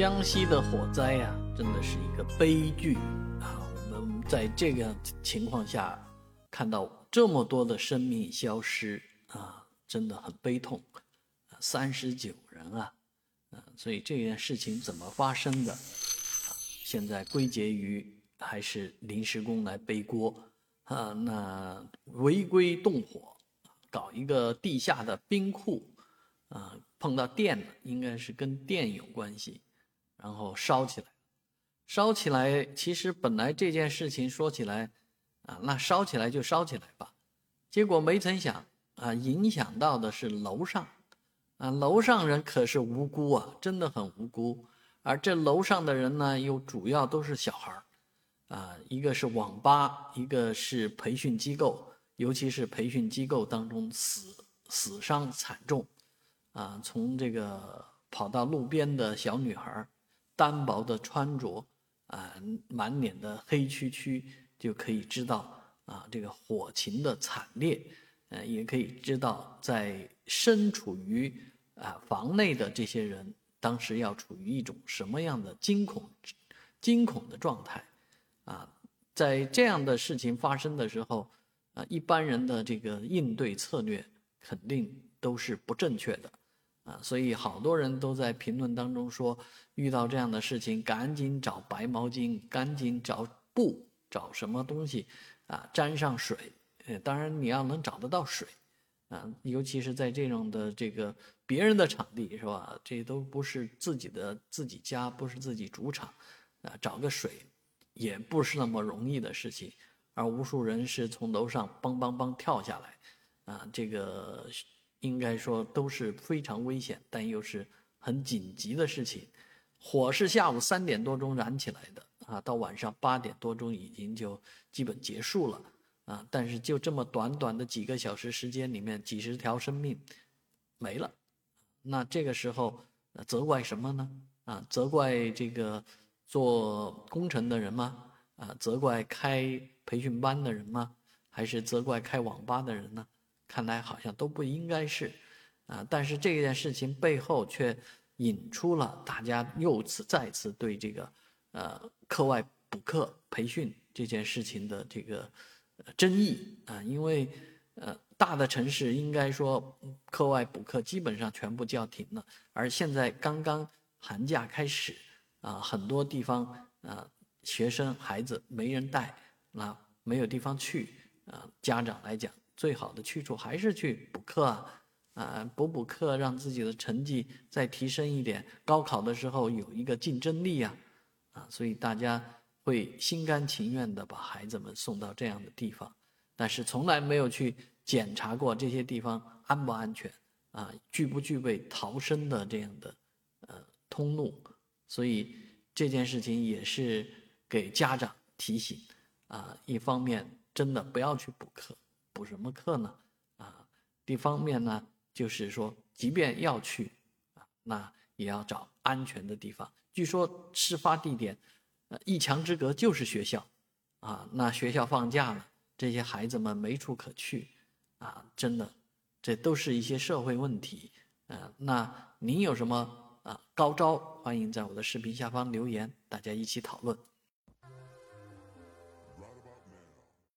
江西的火灾呀，真的是一个悲剧啊！我们在这个情况下看到这么多的生命消失啊，真的很悲痛。三十九人啊，啊，所以这件事情怎么发生的？现在归结于还是临时工来背锅啊。那违规动火，搞一个地下的冰库啊，碰到电了，应该是跟电有关系。然后烧起来，烧起来。其实本来这件事情说起来，啊，那烧起来就烧起来吧。结果没曾想，啊，影响到的是楼上，啊，楼上人可是无辜啊，真的很无辜。而这楼上的人呢，又主要都是小孩啊，一个是网吧，一个是培训机构，尤其是培训机构当中死死伤惨重，啊，从这个跑到路边的小女孩单薄的穿着，啊，满脸的黑黢黢，就可以知道啊，这个火情的惨烈，呃，也可以知道在身处于啊房内的这些人，当时要处于一种什么样的惊恐、惊恐的状态，啊，在这样的事情发生的时候，啊，一般人的这个应对策略肯定都是不正确的。啊，所以好多人都在评论当中说，遇到这样的事情，赶紧找白毛巾，赶紧找布，找什么东西，啊，沾上水。呃，当然你要能找得到水，啊，尤其是在这种的这个别人的场地，是吧？这都不是自己的自己家，不是自己主场，啊，找个水也不是那么容易的事情。而无数人是从楼上梆梆梆跳下来，啊，这个。应该说都是非常危险，但又是很紧急的事情。火是下午三点多钟燃起来的啊，到晚上八点多钟已经就基本结束了啊。但是就这么短短的几个小时时间里面，几十条生命没了。那这个时候责怪什么呢？啊，责怪这个做工程的人吗？啊，责怪开培训班的人吗？还是责怪开网吧的人呢？看来好像都不应该是，啊，但是这件事情背后却引出了大家又次再次对这个，呃，课外补课培训这件事情的这个争议啊，因为呃，大的城市应该说课外补课基本上全部叫停了，而现在刚刚寒假开始啊，很多地方啊，学生孩子没人带，那没有地方去啊，家长来讲。最好的去处还是去补课啊，啊，补补课，让自己的成绩再提升一点，高考的时候有一个竞争力啊，啊，所以大家会心甘情愿的把孩子们送到这样的地方，但是从来没有去检查过这些地方安不安全啊，具不具备逃生的这样的呃通路，所以这件事情也是给家长提醒啊，一方面真的不要去补课。补什么课呢？啊，一方面呢，就是说，即便要去啊，那也要找安全的地方。据说事发地点，呃，一墙之隔就是学校，啊，那学校放假了，这些孩子们没处可去，啊，真的，这都是一些社会问题。呃，那您有什么啊高招？欢迎在我的视频下方留言，大家一起讨论。